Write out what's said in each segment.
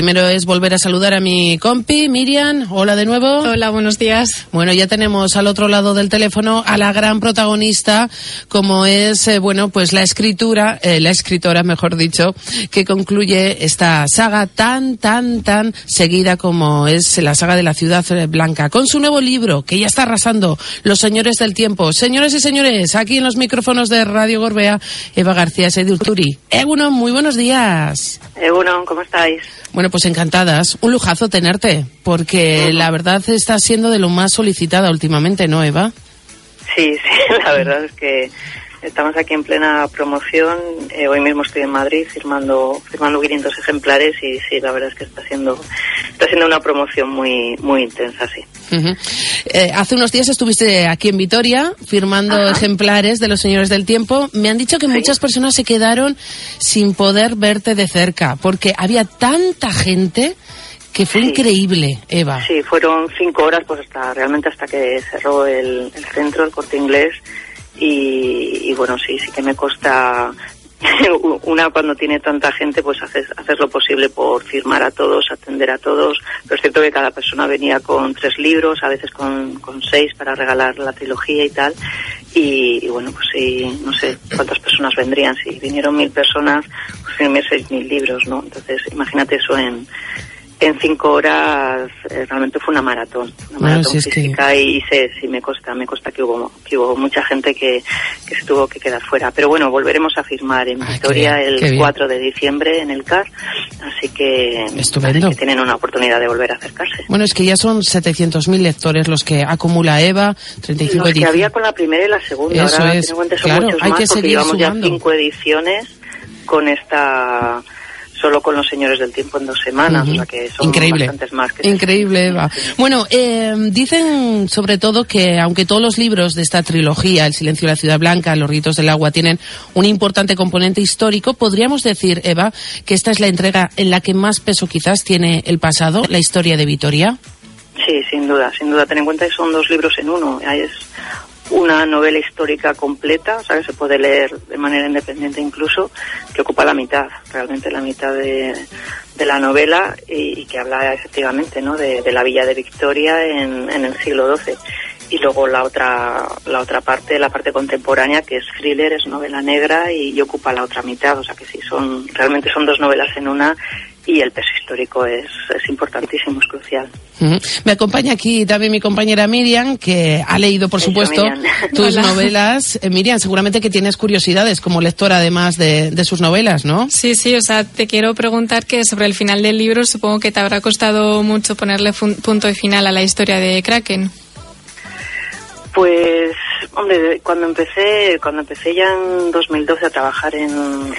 primero es volver a saludar a mi compi, Miriam. Hola de nuevo. Hola, buenos días. Bueno, ya tenemos al otro lado del teléfono a la gran protagonista, como es, eh, bueno, pues la escritura, eh, la escritora, mejor dicho, que concluye esta saga tan, tan, tan seguida como es la saga de la Ciudad Blanca, con su nuevo libro, que ya está arrasando, Los Señores del Tiempo. Señores y señores, aquí en los micrófonos de Radio Gorbea, Eva García Sedulturi. Egunon, muy buenos días. Egunon, ¿cómo estáis? Bueno, pues encantadas. Un lujazo tenerte, porque la verdad está siendo de lo más solicitada últimamente, ¿no, Eva? Sí, sí, la verdad es que Estamos aquí en plena promoción. Eh, hoy mismo estoy en Madrid firmando firmando 500 ejemplares y sí, la verdad es que está siendo está siendo una promoción muy muy intensa, sí. Eh, hace unos días estuviste aquí en Vitoria firmando ejemplares de los Señores del Tiempo. Me han dicho que muchas personas se quedaron sin poder verte de cerca porque había tanta gente que fue increíble, Eva. Sí, fueron cinco horas, pues hasta realmente hasta que cerró el, el centro, el corte inglés y, bueno, sí, sí que me cuesta una cuando tiene tanta gente pues hacer, hacer lo posible por firmar a todos, atender a todos, pero es cierto que cada persona venía con tres libros, a veces con, con seis para regalar la trilogía y tal, y, bueno, pues sí, no sé cuántas personas vendrían, si vinieron mil personas, pues firmé seis mil libros, ¿no? Entonces imagínate eso en, en cinco horas eh, realmente fue una maratón, una maratón física y sé, sí me consta, me consta que hubo, que hubo mucha gente que, que se tuvo que quedar fuera. Pero bueno, volveremos a firmar en Victoria el 4 de diciembre en el CAR, así que, Estupendo. tienen una oportunidad de volver a acercarse. Bueno, es que ya son 700.000 lectores los que acumula Eva, 35 Los que había con la primera y la segunda, Eso ahora es. Cuenta, son Claro, muchos hay más que porque seguir llevamos sumando. ya cinco ediciones con esta solo con los señores del tiempo en dos semanas, o sea que son Increíble. bastantes más que Increíble, Eva. Bueno, eh, dicen sobre todo que aunque todos los libros de esta trilogía, El silencio de la ciudad blanca, Los ritos del agua, tienen un importante componente histórico, podríamos decir, Eva, que esta es la entrega en la que más peso quizás tiene el pasado, la historia de Vitoria. Sí, sin duda, sin duda. Ten en cuenta que son dos libros en uno. Es una novela histórica completa, o sea, que se puede leer de manera independiente incluso, que ocupa la mitad, realmente la mitad de, la novela y, que habla efectivamente ¿no? de, de la villa de Victoria en, en el siglo XII. Y luego la otra, la otra parte, la parte contemporánea, que es thriller, es novela negra y, y ocupa la otra mitad. O sea que sí, son, realmente son dos novelas en una y el peso histórico es, es importantísimo, es crucial. Me acompaña aquí también mi compañera Miriam, que ha leído, por Eso, supuesto, Miriam. tus Hola. novelas. Eh, Miriam, seguramente que tienes curiosidades como lectora, además de, de sus novelas, ¿no? Sí, sí, o sea, te quiero preguntar que sobre el final del libro supongo que te habrá costado mucho ponerle fun- punto y final a la historia de Kraken. Pues, hombre, cuando empecé, cuando empecé ya en 2012 a trabajar en,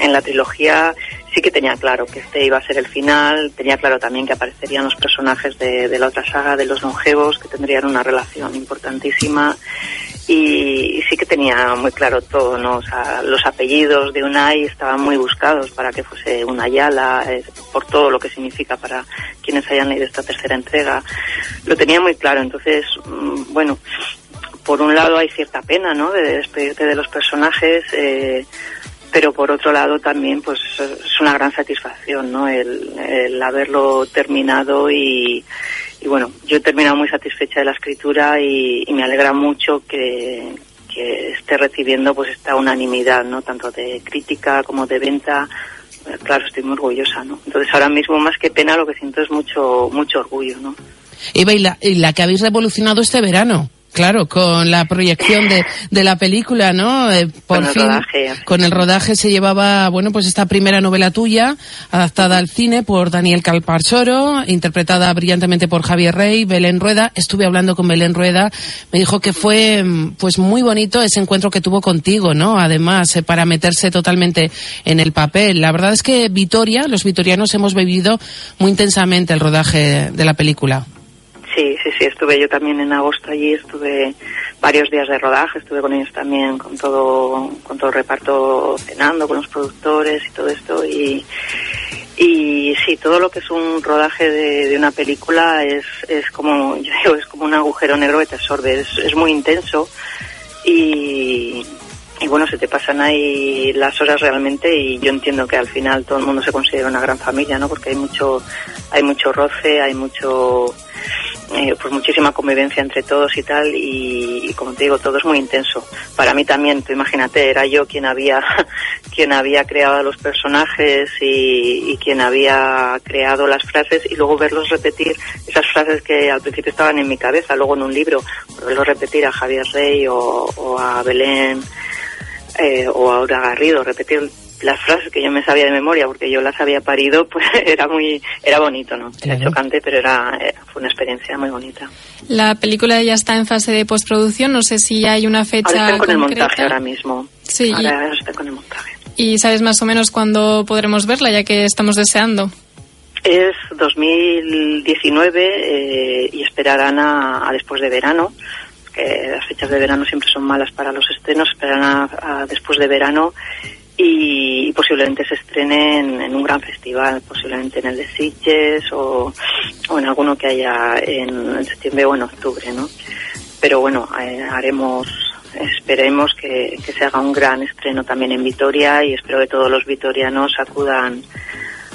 en la trilogía, sí que tenía claro que este iba a ser el final, tenía claro también que aparecerían los personajes de, de la otra saga, de los longevos, que tendrían una relación importantísima. Y, sí que tenía muy claro todo, ¿no? O sea, los apellidos de Unai estaban muy buscados para que fuese una Yala, por todo lo que significa para quienes hayan leído esta tercera entrega. Lo tenía muy claro, entonces, mm, bueno, por un lado hay cierta pena, ¿no? De despedirte de los personajes, eh, pero por otro lado también, pues es una gran satisfacción, ¿no? El, haberlo terminado y, y bueno, yo he terminado muy satisfecha de la escritura y, me alegra mucho que, que esté recibiendo pues esta unanimidad, ¿no? Tanto de crítica como de venta. Eh, Claro, estoy muy orgullosa, ¿no? Entonces ahora mismo más que pena lo que siento es mucho, mucho orgullo, ¿no? Y la, y la que habéis revolucionado este verano. Claro, con la proyección de, de la película, ¿no? Eh, por Con el fin, rodaje. con el rodaje se llevaba, bueno, pues esta primera novela tuya, adaptada al cine por Daniel Calparsoro, interpretada brillantemente por Javier Rey, Belén Rueda. Estuve hablando con Belén Rueda, me dijo que fue, mm, pues muy bonito ese encuentro que tuvo contigo, ¿no? Además, eh, para meterse totalmente en el papel. La verdad es que Vitoria, los vitorianos hemos vivido muy intensamente el rodaje de la película. Sí, sí, sí, estuve yo también en agosto allí, estuve varios días de rodaje, estuve con ellos también, con todo, con todo el reparto cenando, con los productores y todo esto y, sí, todo lo que es un rodaje de, de una película es, es como, yo digo, es como un agujero negro que te absorbe, es, es muy intenso y, y bueno, se te pasan ahí las horas realmente y yo entiendo que al final todo el mundo se considera una gran familia, ¿no? Porque hay mucho, hay mucho roce, hay mucho, eh, pues muchísima convivencia entre todos y tal y, como te digo, todo es muy intenso. Para mí también, tú imagínate, era yo quien había, quien había creado los personajes y, y quien había creado las frases y luego verlos repetir esas frases que al principio estaban en mi cabeza, luego en un libro, verlos repetir a Javier Rey o, o a Belén eh, o ahora Garrido, repetir las frases que yo me sabía de memoria porque yo las había parido, pues era muy, era bonito, ¿no? Era chocante, pero era, eh, fue una experiencia muy bonita. La película ya está en fase de postproducción, no sé si hay una fecha Ahora están con el montaje ahora mismo. Sí, y- Ahora está con el montaje. ¿Y sabes más o menos cuándo podremos verla, ya que estamos deseando? Es 2019 eh, y esperarán a, a después de verano, que las fechas de verano siempre son malas para los estrenos, esperarán a, después de verano y, y posiblemente se estrene en, un gran festival, posiblemente en el de Sitges o, en alguno que haya en, en septiembre o en octubre, ¿no? Pero bueno, eh, haremos, esperemos que, que se haga un gran estreno también en Vitoria y espero que todos los vitorianos acudan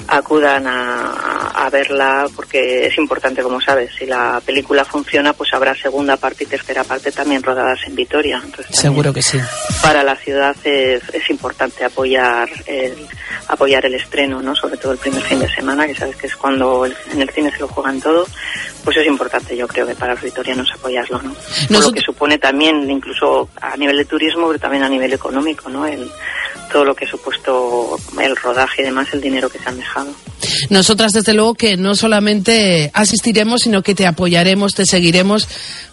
acudan a, a verla porque es importante, como sabes, si la película funciona, pues habrá segunda parte y tercera parte también rodadas en Vitoria. Entonces, Seguro que sí. para la ciudad es, es importante apoyar el, apoyar el estreno, ¿no? Sobre todo el primer fin de semana, que sabes que es cuando el- en el cine se lo juegan todo, pues es importante, yo creo que para los vitorianos apoyarlo, ¿no? Por lo que supone también, incluso a nivel de turismo, pero también a nivel económico, ¿no? El, todo lo que ha supuesto el rodaje y demás, el dinero que se han dejado. Nosotras, desde luego, que no solamente asistiremos, sino que te apoyaremos, te seguiremos.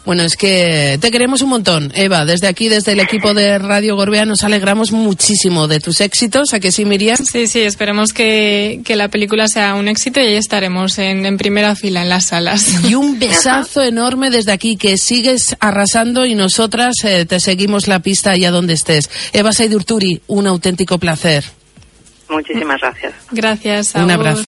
Bueno, es que te queremos un montón, Eva. Desde aquí, desde el equipo de Radio Gorbea, nos alegramos muchísimo de tus éxitos. ¿A que sí, Miriam? Sí, sí, esperemos que, que la película sea un éxito y ahí estaremos en, en primera fila en las salas. Y un besazo enorme desde aquí, que sigues arrasando y nosotras eh, te seguimos la pista allá donde estés. Eva Saidurturi, un auténtico placer. Muchísimas gracias. Gracias. Un abrazo.